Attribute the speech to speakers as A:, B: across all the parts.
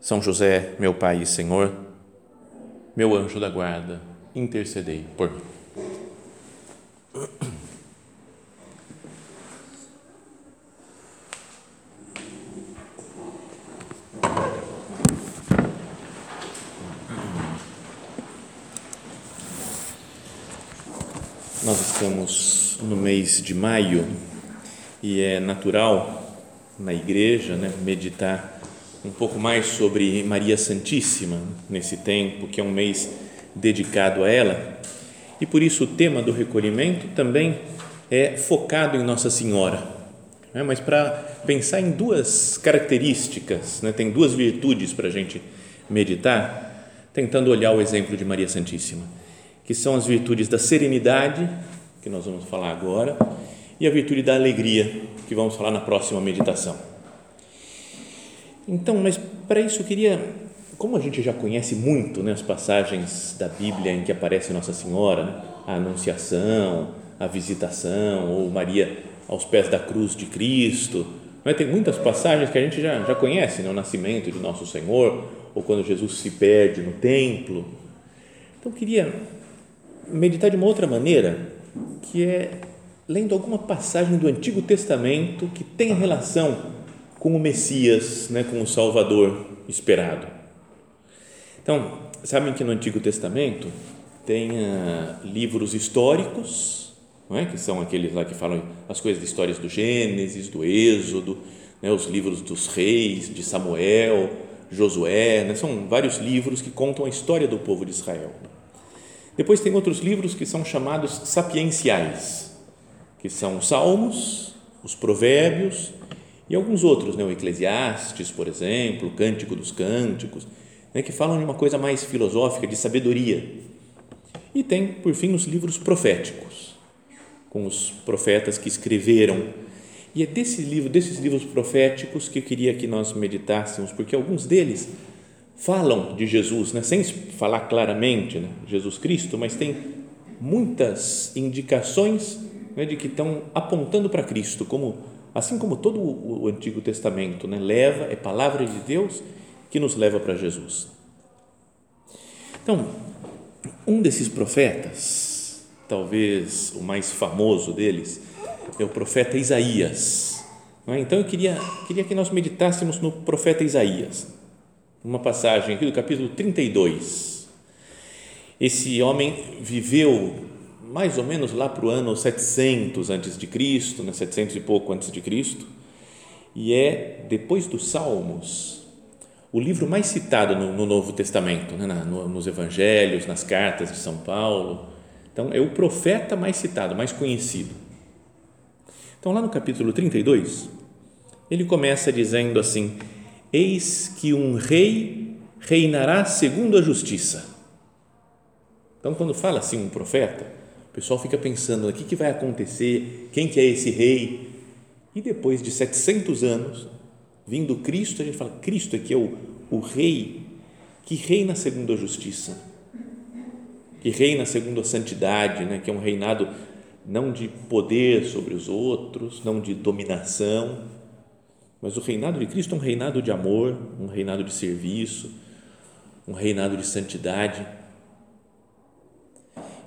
A: São José, meu Pai e Senhor, meu anjo da guarda, intercedei por mim. Nós estamos no mês de maio e é natural na igreja né, meditar um pouco mais sobre Maria Santíssima nesse tempo, que é um mês dedicado a ela. E por isso o tema do recolhimento também é focado em Nossa Senhora. Né? Mas para pensar em duas características, né? tem duas virtudes para a gente meditar, tentando olhar o exemplo de Maria Santíssima que são as virtudes da serenidade, que nós vamos falar agora, e a virtude da alegria, que vamos falar na próxima meditação. Então, mas para isso eu queria, como a gente já conhece muito né, as passagens da Bíblia em que aparece Nossa Senhora, né, a Anunciação, a Visitação, ou Maria aos pés da cruz de Cristo, né, tem muitas passagens que a gente já, já conhece, né, o nascimento de Nosso Senhor, ou quando Jesus se perde no templo. Então, eu queria meditar de uma outra maneira, que é lendo alguma passagem do Antigo Testamento que tem relação com o Messias, né, com o Salvador esperado. Então, sabem que no Antigo Testamento tem uh, livros históricos, não é? que são aqueles lá que falam as coisas de histórias do Gênesis, do Êxodo, né, os livros dos reis, de Samuel, Josué, né, são vários livros que contam a história do povo de Israel. Depois tem outros livros que são chamados sapienciais, que são os Salmos, os Provérbios e alguns outros, né? o Eclesiastes, por exemplo, o Cântico dos Cânticos, né? que falam de uma coisa mais filosófica, de sabedoria. E tem, por fim, os livros proféticos, com os profetas que escreveram. E é desse livro, desses livros proféticos que eu queria que nós meditássemos, porque alguns deles falam de Jesus, né? sem falar claramente né? Jesus Cristo, mas tem muitas indicações né? de que estão apontando para Cristo, como assim como todo o Antigo Testamento né? leva, é palavra de Deus que nos leva para Jesus. Então, um desses profetas, talvez o mais famoso deles, é o profeta Isaías. É? Então, eu queria, queria que nós meditássemos no profeta Isaías uma passagem aqui do capítulo 32. Esse homem viveu mais ou menos lá para o ano 700 antes de Cristo, né, 700 e pouco antes de Cristo, e é depois dos Salmos o livro mais citado no, no Novo Testamento, né, na, no, nos Evangelhos, nas cartas de São Paulo. Então é o profeta mais citado, mais conhecido. Então lá no capítulo 32 ele começa dizendo assim: Eis que um rei reinará segundo a justiça. Então, quando fala assim um profeta, pessoal fica pensando: o que, que vai acontecer? Quem que é esse rei? E depois de 700 anos, vindo Cristo, a gente fala: Cristo é que é o, o rei que reina segundo a justiça, que reina segundo a santidade, né? que é um reinado não de poder sobre os outros, não de dominação, mas o reinado de Cristo é um reinado de amor, um reinado de serviço, um reinado de santidade.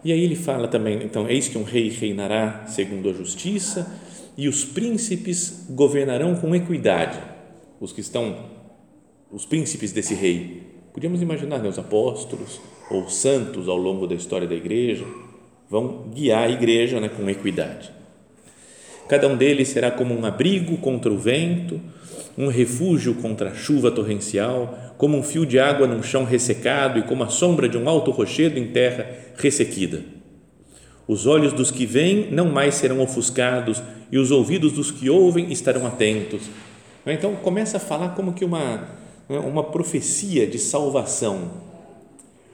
A: E aí ele fala também, então, eis que um rei reinará segundo a justiça e os príncipes governarão com equidade. Os que estão, os príncipes desse rei. Podíamos imaginar, né, os apóstolos ou santos ao longo da história da igreja vão guiar a igreja né, com equidade. Cada um deles será como um abrigo contra o vento, um refúgio contra a chuva torrencial, como um fio de água num chão ressecado e como a sombra de um alto rochedo em terra ressequida. Os olhos dos que veem não mais serão ofuscados e os ouvidos dos que ouvem estarão atentos. Então começa a falar como que uma né, uma profecia de salvação.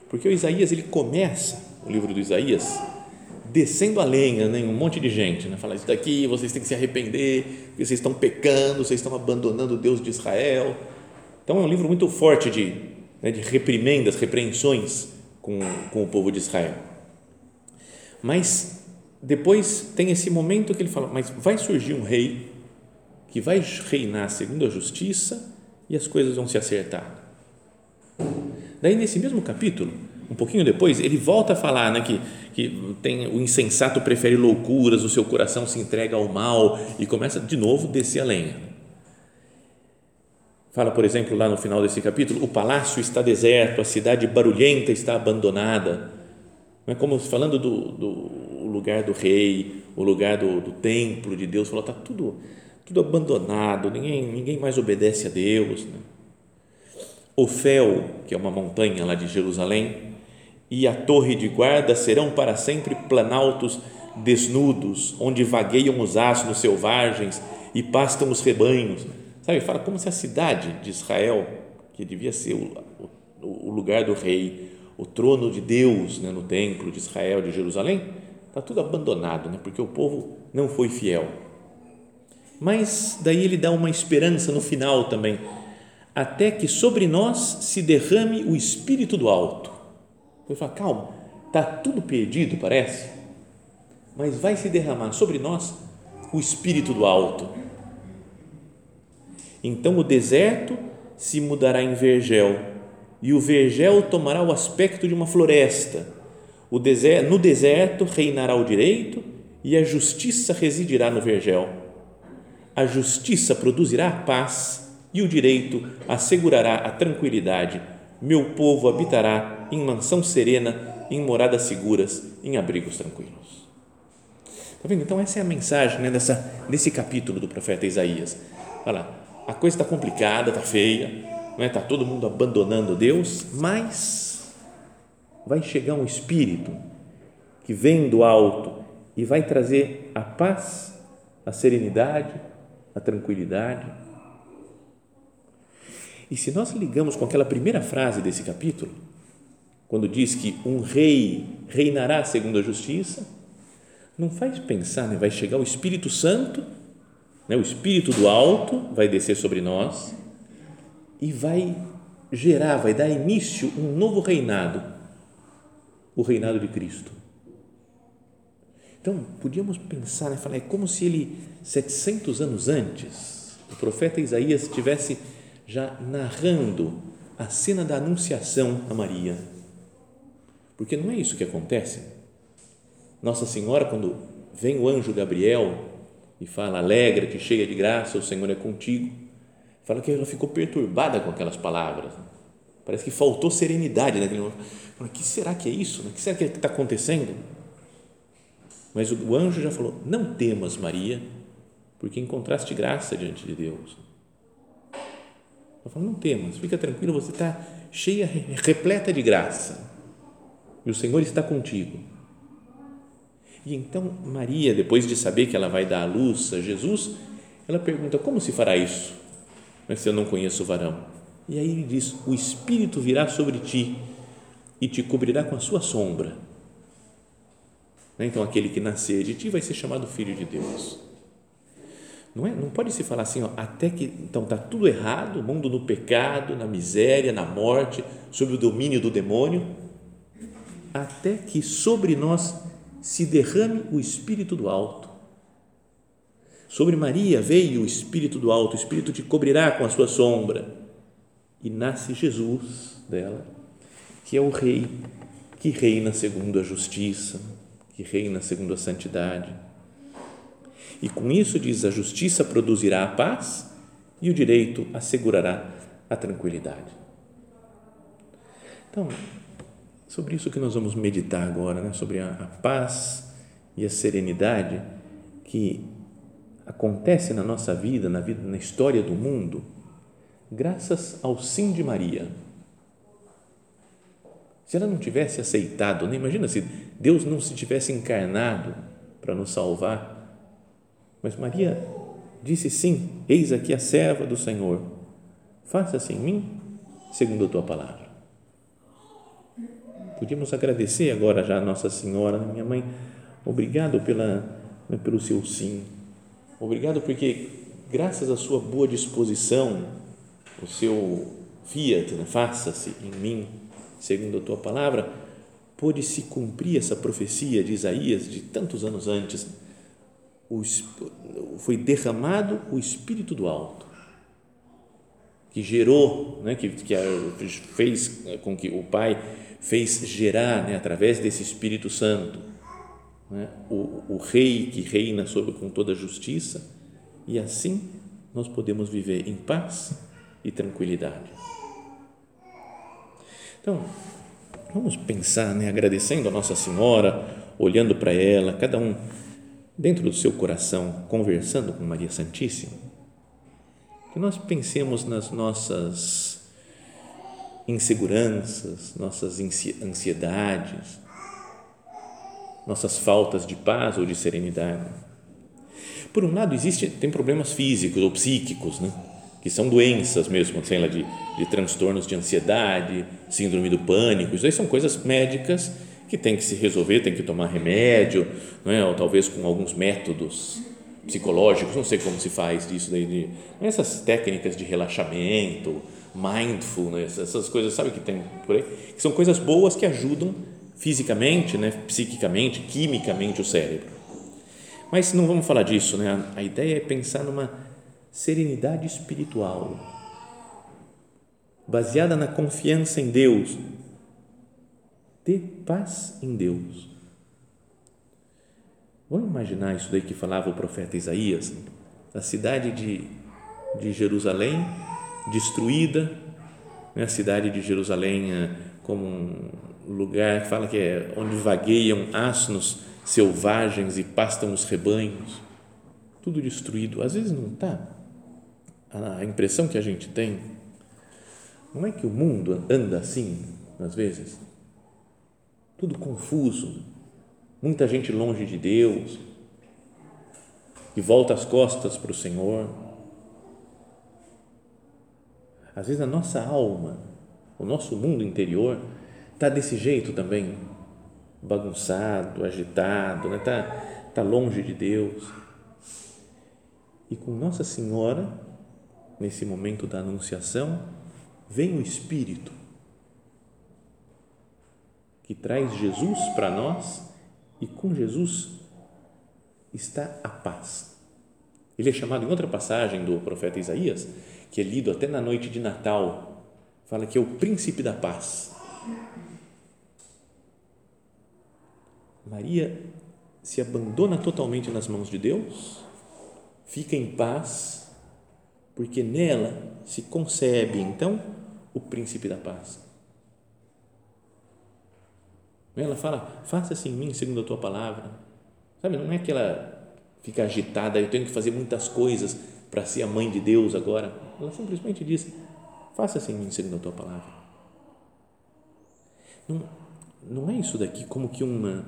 A: Porque o Isaías ele começa o livro do Isaías descendo a lenha né, em um monte de gente, né? Fala isso daqui, vocês têm que se arrepender, vocês estão pecando, vocês estão abandonando o Deus de Israel. Então é um livro muito forte de, né, de reprimendas, repreensões com, com o povo de Israel. Mas depois tem esse momento que ele fala, mas vai surgir um rei que vai reinar segundo a justiça e as coisas vão se acertar. Daí nesse mesmo capítulo, um pouquinho depois, ele volta a falar né, que, que tem, o insensato prefere loucuras, o seu coração se entrega ao mal e começa de novo a descer a lenha. Fala, por exemplo, lá no final desse capítulo: o palácio está deserto, a cidade barulhenta está abandonada. Não é como falando do, do lugar do rei, o lugar do, do templo de Deus, falou: está tudo, tudo abandonado, ninguém, ninguém mais obedece a Deus. Né? Ofel, que é uma montanha lá de Jerusalém, e a torre de guarda serão para sempre planaltos desnudos, onde vagueiam os asnos selvagens e pastam os rebanhos. Sabe, fala como se a cidade de Israel, que devia ser o, o, o lugar do rei, o trono de Deus né, no templo de Israel, de Jerusalém, está tudo abandonado, né, porque o povo não foi fiel. Mas daí ele dá uma esperança no final também, até que sobre nós se derrame o Espírito do alto ele fala, calma, está tudo perdido, parece, mas vai se derramar sobre nós o Espírito do alto. Então o deserto se mudará em vergel, e o vergel tomará o aspecto de uma floresta. Deserto, no deserto reinará o direito, e a justiça residirá no vergel. A justiça produzirá a paz, e o direito assegurará a tranquilidade. Meu povo habitará em mansão serena, em moradas seguras, em abrigos tranquilos. Tá vendo? Então, essa é a mensagem né, dessa, desse capítulo do profeta Isaías. Olha a coisa está complicada, está feia, é? está todo mundo abandonando Deus, mas vai chegar um Espírito que vem do alto e vai trazer a paz, a serenidade, a tranquilidade. E se nós ligamos com aquela primeira frase desse capítulo, quando diz que um rei reinará segundo a justiça, não faz pensar, né? vai chegar o Espírito Santo, né? o Espírito do alto vai descer sobre nós e vai gerar, vai dar início um novo reinado, o reinado de Cristo. Então, podíamos pensar, né? falar, é como se ele, 700 anos antes, o profeta Isaías estivesse já narrando a cena da anunciação a Maria porque não é isso que acontece. Nossa Senhora, quando vem o anjo Gabriel e fala: Alegra-te, cheia de graça, o Senhor é contigo, fala que ela ficou perturbada com aquelas palavras. Parece que faltou serenidade naquele momento. O que será que é isso? O que será que é está acontecendo? Mas o anjo já falou: Não temas, Maria, porque encontraste graça diante de Deus. Ela falou: Não temas, fica tranquilo, você está cheia, repleta de graça e o Senhor está contigo. E então Maria, depois de saber que ela vai dar à luz a Jesus, ela pergunta: Como se fará isso? Mas se eu não conheço o varão. E aí ele diz: O Espírito virá sobre ti e te cobrirá com a sua sombra. Né? Então aquele que nascer de ti vai ser chamado filho de Deus. Não, é, não pode se falar assim, ó, até que então está tudo errado, o mundo no pecado, na miséria, na morte, sob o domínio do demônio até que sobre nós se derrame o Espírito do alto. Sobre Maria veio o Espírito do alto, o Espírito te cobrirá com a sua sombra. E nasce Jesus dela, que é o Rei, que reina segundo a justiça, que reina segundo a santidade. E com isso, diz, a justiça produzirá a paz e o direito assegurará a tranquilidade. Então, sobre isso que nós vamos meditar agora, né? sobre a, a paz e a serenidade que acontece na nossa vida, na vida, na história do mundo, graças ao sim de Maria. Se ela não tivesse aceitado, né? imagina se Deus não se tivesse encarnado para nos salvar, mas Maria disse sim, eis aqui a serva do Senhor, faça-se em mim segundo a tua palavra. Podíamos agradecer agora já a Nossa Senhora, minha mãe, obrigado pela, né, pelo seu sim, obrigado porque, graças à sua boa disposição, o seu fiat, né, faça-se em mim segundo a tua palavra, pôde se cumprir essa profecia de Isaías de tantos anos antes. O, foi derramado o Espírito do Alto, que gerou, né, que, que fez com que o Pai fez gerar, né, através desse Espírito Santo, né, o, o Rei que reina sobre com toda justiça, e assim nós podemos viver em paz e tranquilidade. Então, vamos pensar, né, agradecendo a Nossa Senhora, olhando para ela, cada um dentro do seu coração, conversando com Maria Santíssima, que nós pensemos nas nossas inseguranças, nossas ansiedades, nossas faltas de paz ou de serenidade. Por um lado, existe tem problemas físicos ou psíquicos, né? que são doenças mesmo, sei lá, de, de transtornos de ansiedade, síndrome do pânico, isso aí são coisas médicas que tem que se resolver, tem que tomar remédio, não é? ou talvez com alguns métodos psicológicos, não sei como se faz disso daí, de, essas técnicas de relaxamento, mindfulness, essas coisas, sabe que tem por aí, que são coisas boas que ajudam fisicamente, né, psiquicamente, quimicamente o cérebro. Mas não vamos falar disso, né? A, ideia é pensar numa serenidade espiritual, baseada na confiança em Deus, ter paz em Deus. Vamos imaginar isso daí que falava o profeta Isaías, a cidade de, de Jerusalém destruída, né? a cidade de Jerusalém é como um lugar que fala que é onde vagueiam asnos selvagens e pastam os rebanhos, tudo destruído. Às vezes não está a impressão que a gente tem não é que o mundo anda assim, às vezes, tudo confuso, muita gente longe de Deus, e volta as costas para o Senhor. Às vezes a nossa alma, o nosso mundo interior, está desse jeito também, bagunçado, agitado, está né? Tá, tá longe de Deus. E com Nossa Senhora nesse momento da anunciação, vem o Espírito que traz Jesus para nós e com Jesus está a paz. Ele é chamado em outra passagem do profeta Isaías, que é lido até na noite de Natal, fala que é o príncipe da paz. Maria se abandona totalmente nas mãos de Deus, fica em paz porque nela se concebe então o príncipe da paz. Ela fala: faça-se em mim segundo a tua palavra. Sabe, não é que ela fica agitada, eu tenho que fazer muitas coisas para ser a mãe de Deus agora. Ela simplesmente diz: faça-se em mim segundo a tua palavra. Não, não é isso daqui como que uma,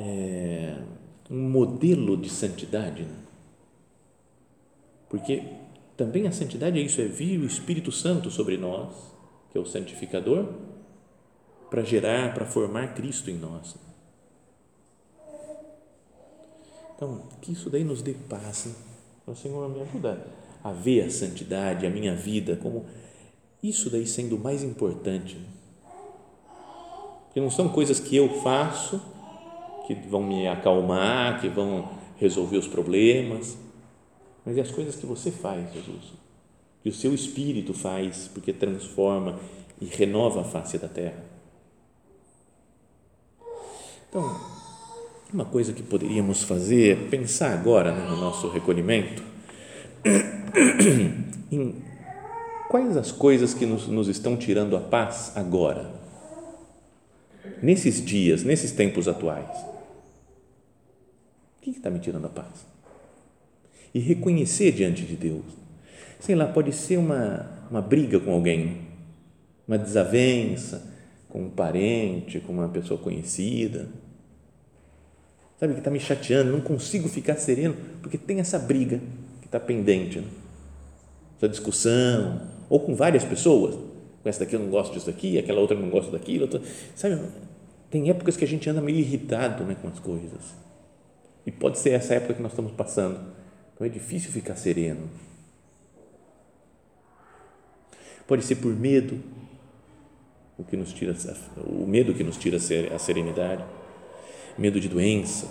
A: é, um modelo de santidade, né? porque também a santidade é isso, é vir o Espírito Santo sobre nós, que é o santificador, para gerar, para formar Cristo em nós. Então, que isso daí nos dê paz. Né? O Senhor me ajuda a ver a santidade, a minha vida, como isso daí sendo mais importante. Que não são coisas que eu faço que vão me acalmar, que vão resolver os problemas, mas é as coisas que você faz, Jesus, que o seu Espírito faz, porque transforma e renova a face da terra. Então, uma coisa que poderíamos fazer é pensar agora né, no nosso recolhimento em quais as coisas que nos, nos estão tirando a paz agora, nesses dias, nesses tempos atuais. O que está me tirando a paz? e reconhecer diante de Deus. Sei lá, pode ser uma, uma briga com alguém, uma desavença com um parente, com uma pessoa conhecida. Sabe, que está me chateando, não consigo ficar sereno, porque tem essa briga que está pendente, né? Essa discussão, ou com várias pessoas. Com essa daqui eu não gosto disso daqui, aquela outra eu não gosto daquilo. Outra, sabe, tem épocas que a gente anda meio irritado né, com as coisas. E pode ser essa época que nós estamos passando. Então é difícil ficar sereno. Pode ser por medo, o que nos tira o medo que nos tira a serenidade, medo de doença.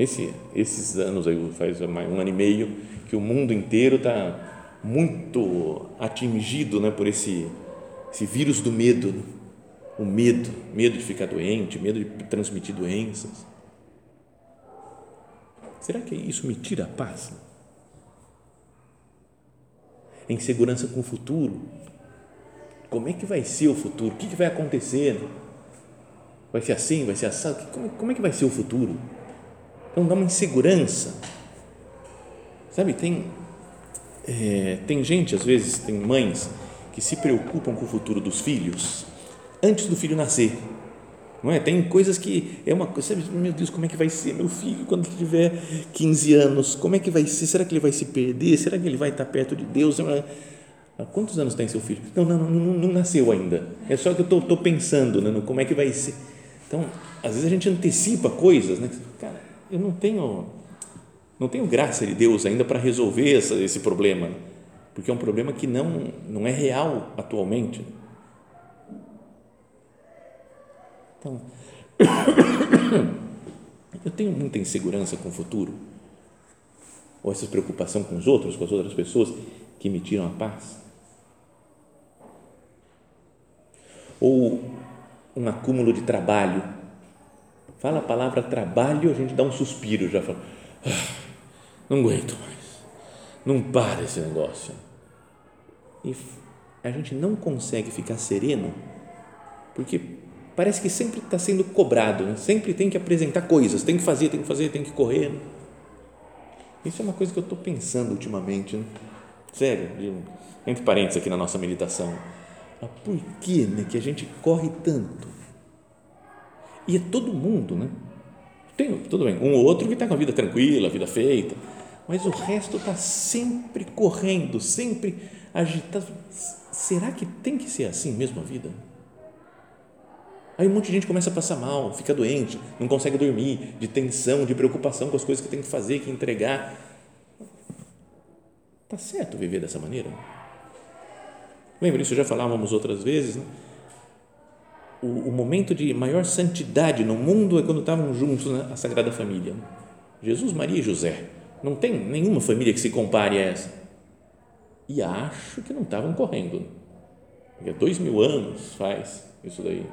A: Esse, esses anos aí faz um ano e meio que o mundo inteiro está muito atingido, né, por esse esse vírus do medo, o medo, medo de ficar doente, medo de transmitir doenças. Será que isso me tira a paz? A insegurança com o futuro. Como é que vai ser o futuro? O que, vai acontecer? Vai ser assim? Vai ser? Como, como é que vai ser o futuro? Então dá uma insegurança. Sabe, tem, é, tem gente, às vezes, tem mães que se preocupam com o futuro dos filhos antes do filho nascer não é? Tem coisas que é uma coisa, sabe, meu Deus, como é que vai ser meu filho quando tiver 15 anos? Como é que vai ser? Será que ele vai se perder? Será que ele vai estar perto de Deus? Há quantos anos tem seu filho? Não, não, não, não nasceu ainda. É só que eu estou pensando né, no como é que vai ser. Então, às vezes a gente antecipa coisas, né? Cara, eu não tenho, não tenho graça de Deus ainda para resolver essa, esse problema, porque é um problema que não, não é real atualmente. Então, eu tenho muita insegurança com o futuro, ou essa preocupação com os outros, com as outras pessoas, que me tiram a paz. Ou um acúmulo de trabalho. Fala a palavra trabalho, a gente dá um suspiro, já fala, ah, não aguento mais, não para esse negócio. E a gente não consegue ficar sereno porque parece que sempre está sendo cobrado, né? sempre tem que apresentar coisas, tem que fazer, tem que fazer, tem que correr. Isso é uma coisa que eu estou pensando ultimamente, né? sério, entre parênteses aqui na nossa meditação. Mas por que, né, que a gente corre tanto? E é todo mundo, né? Tem, tudo bem, um ou outro que está com a vida tranquila, a vida feita, mas o resto está sempre correndo, sempre agitado. Será que tem que ser assim mesmo a vida? Aí um monte de gente começa a passar mal, fica doente, não consegue dormir, de tensão, de preocupação com as coisas que tem que fazer, que entregar. Tá certo viver dessa maneira? Lembra isso? Já falávamos outras vezes. Né? O, o, momento de maior santidade no mundo é quando estavam juntos né? a Sagrada Família. Jesus, Maria e José. Não tem nenhuma família que se compare a essa. E acho que não estavam correndo. Porque dois mil anos faz isso daí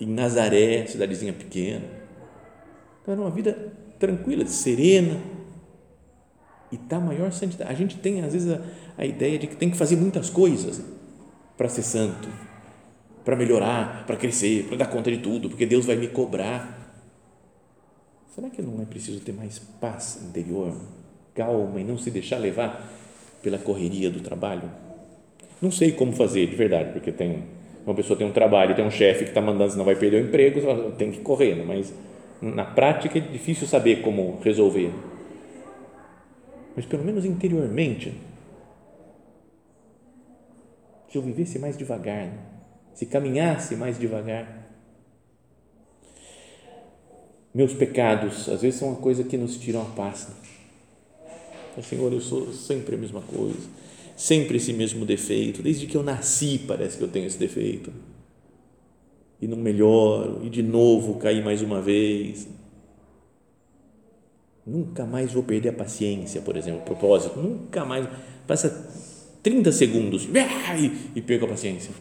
A: em Nazaré, cidadezinha pequena. Então era uma vida tranquila, serena e tá maior santidade. A gente tem às vezes a, a ideia de que tem que fazer muitas coisas para ser santo, para melhorar, para crescer, para dar conta de tudo, porque Deus vai me cobrar. Será que não é preciso ter mais paz interior, calma e não se deixar levar pela correria do trabalho? Não sei como fazer de verdade, porque tem uma pessoa tem um trabalho, tem um chefe que está mandando, senão vai perder o emprego, tem que correr, né? mas na prática é difícil saber como resolver. Mas pelo menos interiormente, se eu vivesse mais devagar, né? Se caminhasse mais devagar. Meus pecados, às vezes, são uma coisa que nos tiram a paz. Né? Senhor, eu sou sempre a mesma coisa sempre esse mesmo defeito, desde que eu nasci parece que eu tenho esse defeito. E não melhoro, e de novo caí mais uma vez. Nunca mais vou perder a paciência, por exemplo, propósito, nunca mais. Passa 30 segundos e, e perco a paciência.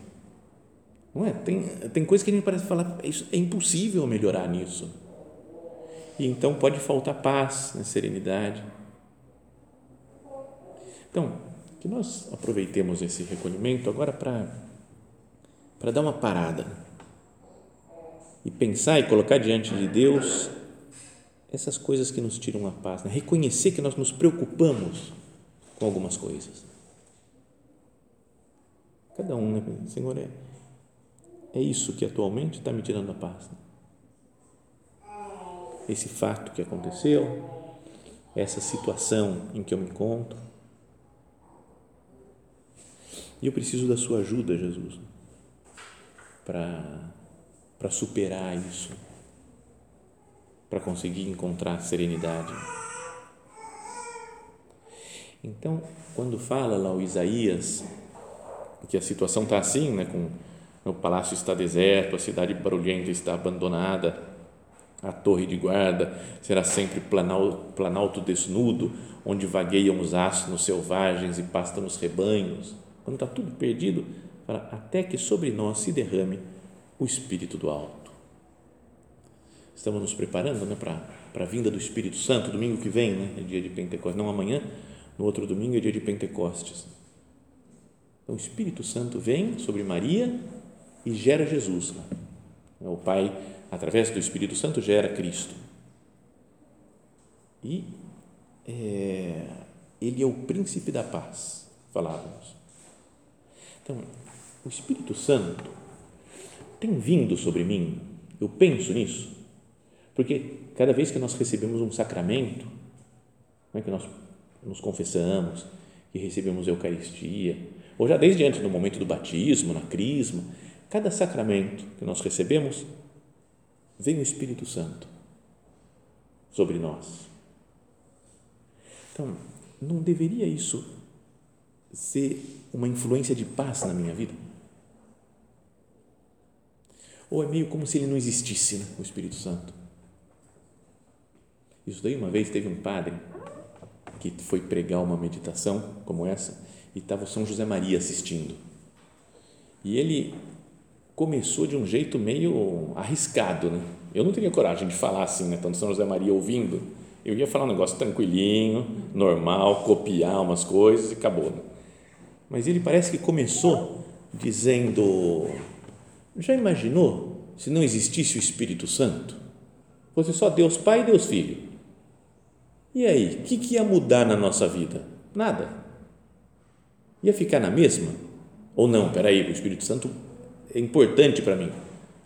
A: Não é? Tem, tem coisas que a gente parece falar, isso é impossível melhorar nisso. E então pode faltar paz, né, serenidade. Então, que nós aproveitemos esse recolhimento agora para para dar uma parada e pensar e colocar diante de Deus essas coisas que nos tiram a paz, né? reconhecer que nós nos preocupamos com algumas coisas. Cada um, né? Senhor, é, é isso que atualmente está me tirando a paz. Né? Esse fato que aconteceu, essa situação em que eu me encontro E eu preciso da sua ajuda, Jesus, para superar isso, para conseguir encontrar serenidade. Então, quando fala lá o Isaías que a situação está assim, né, com o palácio está deserto, a cidade barulhenta está abandonada, a torre de guarda será sempre planalto, planalto desnudo, onde vagueiam os asnos selvagens e pastam os rebanhos. Quando está tudo perdido, fala, até que sobre nós se derrame o Espírito do Alto. Estamos nos preparando né, para, a vinda do Espírito Santo, domingo que vem, né, é dia de Pentecostes, não amanhã, no outro domingo é dia de Pentecostes. Então, o Espírito Santo vem sobre Maria e gera Jesus. Né? O Pai, através do Espírito Santo, gera Cristo. E é, ele é o príncipe da paz, falávamos. Então, o Espírito Santo tem vindo sobre mim, eu penso nisso, porque cada vez que nós recebemos um sacramento, não é que nós nos confessamos, que recebemos a Eucaristia, ou já desde antes, no momento do batismo, na crisma, cada sacramento que nós recebemos, vem o Espírito Santo sobre nós. Então, não deveria isso ser uma influência de paz na minha vida? Ou é meio como se ele não existisse, né, o Espírito Santo? Isso daí, uma vez teve um padre que foi pregar uma meditação como essa e estava o São José Maria assistindo. E ele começou de um jeito meio arriscado, né? Eu não teria coragem de falar assim, né? Tanto São José Maria ouvindo, eu ia falar um negócio tranquilinho, normal, copiar umas coisas e acabou. Né? Mas ele parece que começou dizendo: já imaginou se não existisse o Espírito Santo? Fosse só Deus Pai e Deus Filho. E aí, o que, que ia mudar na nossa vida? Nada ia ficar na mesma? Ou não, peraí, o Espírito Santo é importante para mim.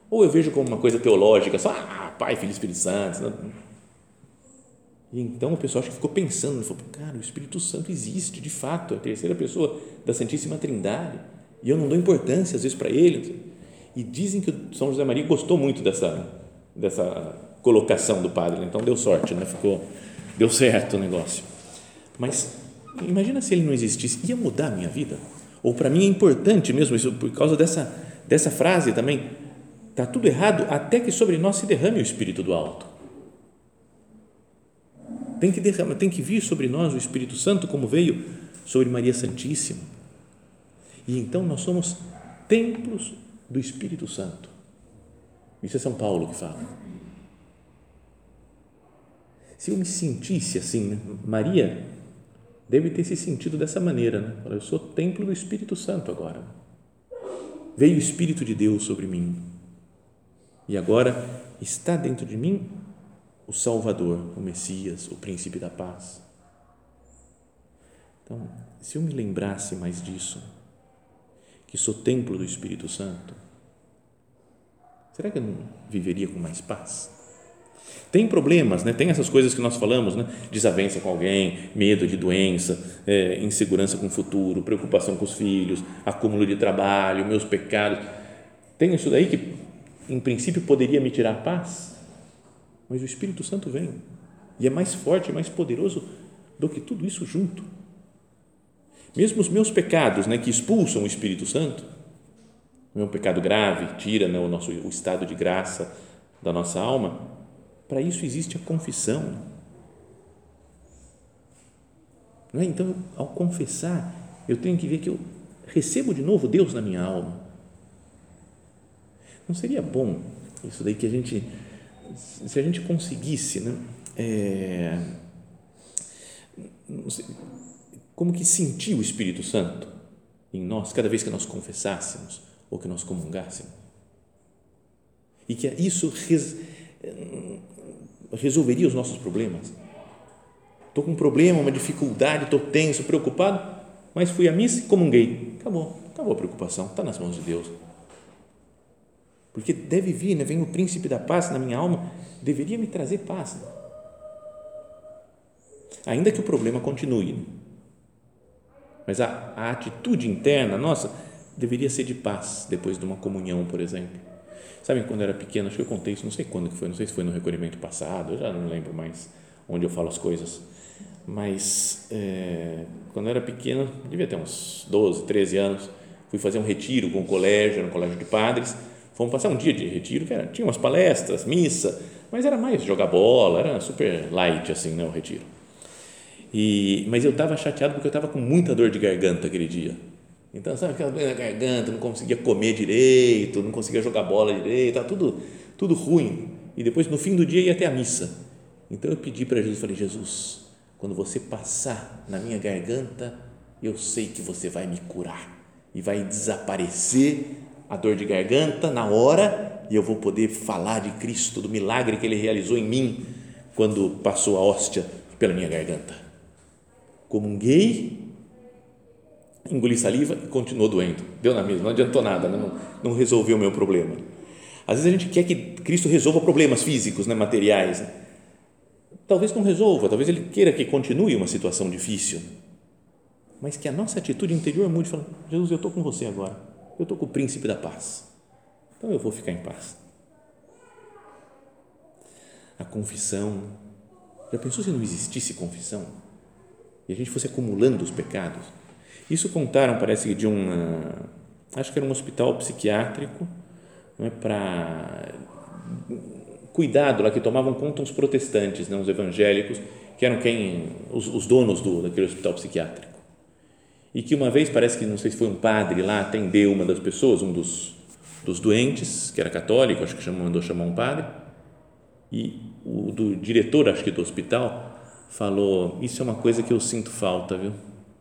A: Ou eu vejo como uma coisa teológica, só ah, Pai, Filho Espírito Santo. Não. E então o pessoal acho que ficou pensando, falou, cara, o Espírito Santo existe de fato, é a terceira pessoa da Santíssima Trindade, e eu não dou importância às vezes para ele. E dizem que o São José Maria gostou muito dessa, dessa colocação do padre, né? então deu sorte, né? ficou, deu certo o negócio. Mas Imagina se ele não existisse, ia mudar a minha vida? Ou para mim é importante mesmo isso, por causa dessa, dessa frase também. Está tudo errado até que sobre nós se derrame o Espírito do alto. Tem que, derramar, tem que vir sobre nós o Espírito Santo, como veio sobre Maria Santíssima. E então nós somos templos do Espírito Santo. Isso é São Paulo que fala. Se eu me sentisse assim, né? Maria deve ter se sentido dessa maneira, né? Eu sou templo do Espírito Santo agora. Veio o Espírito de Deus sobre mim e agora está dentro de mim o Salvador, o Messias, o Príncipe da Paz. Então, se eu me lembrasse mais disso, que sou templo do Espírito Santo, será que eu não viveria com mais paz? Tem problemas, né? tem essas coisas que nós falamos, né? desavença com alguém, medo de doença, é, insegurança com o futuro, preocupação com os filhos, acúmulo de trabalho, meus pecados. Tem isso daí que, em princípio, poderia me tirar paz, mas o Espírito Santo vem e é mais forte, mais poderoso do que tudo isso junto. Mesmo os meus pecados, né, que expulsam o Espírito Santo, não é um pecado grave, tira né, o nosso o estado de graça da nossa alma, para isso existe a confissão. É? Então, ao confessar, eu tenho que ver que eu recebo de novo Deus na minha alma. Não seria bom isso daí que a gente, se a gente conseguisse, né? É, sei, como que sentir o Espírito Santo em nós cada vez que nós confessássemos ou que nós comungássemos? E que isso res, resolveria os nossos problemas. Estou com um problema, uma dificuldade, estou tenso, preocupado, mas fui à missa e comunguei. Acabou, acabou a preocupação, está nas mãos de Deus. Porque deve vir, né? vem o príncipe da paz na minha alma, deveria me trazer paz. Né? Ainda que o problema continue. mas a, a atitude interna nossa deveria ser de paz depois de uma comunhão, por exemplo. Sabe quando eu era pequeno, acho que eu contei isso, não sei quando que foi, não sei se foi no recolhimento passado, eu já não lembro mais onde eu falo as coisas, mas é, quando eu era pequeno, devia ter uns 12, 13 anos, fui fazer um retiro com o colégio, no colégio de padres, fomos passar um dia de retiro, que era, tinha umas palestras, missa, mas era mais jogar bola, era super light assim, né, o retiro. E, mas eu estava chateado porque eu estava com muita dor de garganta aquele dia. Então, sabe aquela dor na garganta, não conseguia comer direito, não conseguia jogar bola direito, estava tudo, tudo ruim. E depois, no fim do dia, ia até a missa. Então, eu pedi para Jesus, falei, Jesus, quando você passar na minha garganta, eu sei que você vai me curar e vai desaparecer a dor de garganta na hora e eu vou poder falar de Cristo, do milagre que Ele realizou em mim quando passou a hóstia pela minha garganta. Comunguei, engoli saliva e continuou doendo. Deu na mesma, não adiantou nada, né? não, não resolveu o meu problema. Às vezes a gente quer que Cristo resolva problemas físicos, né, materiais. Né? Talvez não resolva, talvez Ele queira que continue uma situação difícil, mas que a nossa atitude interior mude, falando, Jesus, eu estou com você agora, eu estou com o príncipe da paz, então eu vou ficar em paz. A confissão, já pensou se não existisse confissão? E a gente fosse acumulando os pecados? Isso contaram, parece que de um, acho que era um hospital psiquiátrico, é, para cuidado lá que tomavam conta os protestantes, né, os evangélicos, que eram quem os, os donos do daquele hospital psiquiátrico. E que uma vez parece que não sei se foi um padre lá atendeu uma das pessoas, um dos dos doentes, que era católico, acho que chamou, mandou chamar um padre, e o do diretor, acho que do hospital, falou: Isso é uma coisa que eu sinto falta, viu?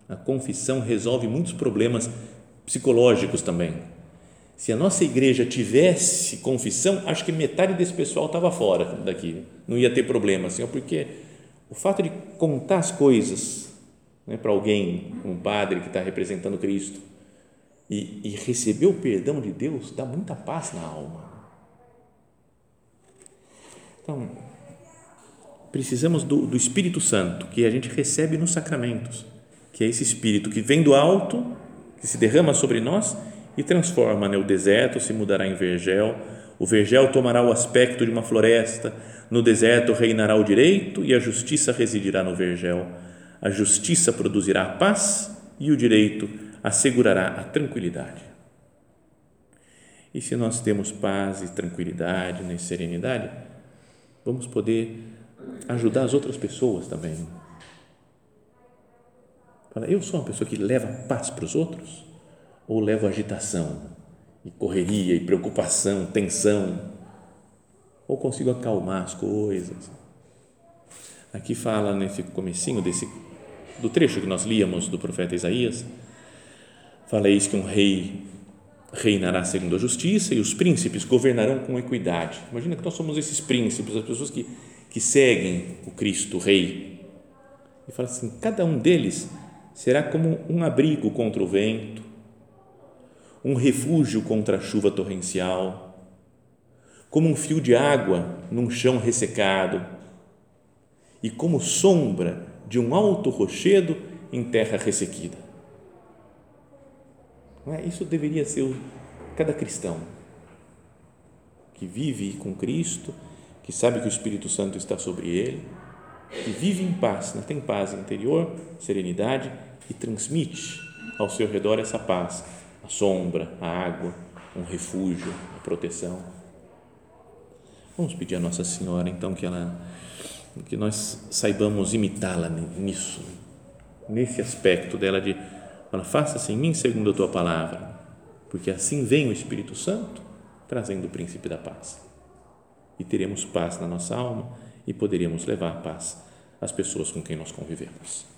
A: A confissão resolve muitos problemas psicológicos também. Se a nossa igreja tivesse confissão, acho que metade desse pessoal estava fora daqui, não ia ter problema, assim, porque o fato de contar as coisas né, para alguém, um padre que está representando Cristo, e, e receber o perdão de Deus dá muita paz na alma. Então, precisamos do, do Espírito Santo que a gente recebe nos sacramentos, que é esse Espírito que vem do alto, que se derrama sobre nós e transforma. Né? O deserto se mudará em vergel, o vergel tomará o aspecto de uma floresta, no deserto reinará o direito e a justiça residirá no vergel. A justiça produzirá a paz e o direito assegurará a tranquilidade. E se nós temos paz e tranquilidade, né, serenidade, vamos poder ajudar as outras pessoas também. Fala, eu sou uma pessoa que leva paz para os outros ou levo agitação e correria e preocupação, tensão? Ou consigo acalmar as coisas? Aqui fala nesse comecinho desse do trecho que nós líamos do profeta Isaías, fala isso que um rei reinará segundo a justiça e os príncipes governarão com equidade. Imagina que nós somos esses príncipes, as pessoas que, que seguem o Cristo, o Rei. E fala assim: cada um deles será como um abrigo contra o vento, um refúgio contra a chuva torrencial, como um fio de água num chão ressecado e como sombra de um alto rochedo em terra ressequida. É? Isso deveria ser cada cristão que vive com Cristo, que sabe que o Espírito Santo está sobre ele, que vive em paz, né? tem paz interior, serenidade e transmite ao seu redor essa paz a sombra, a água, um refúgio, a proteção. Vamos pedir a Nossa Senhora, então, que ela que nós saibamos imitá-la nisso, nesse aspecto dela de ela faça-se em mim segundo a tua palavra, porque assim vem o Espírito Santo trazendo o príncipe da paz. E teremos paz na nossa alma e poderemos levar paz às pessoas com quem nós convivemos.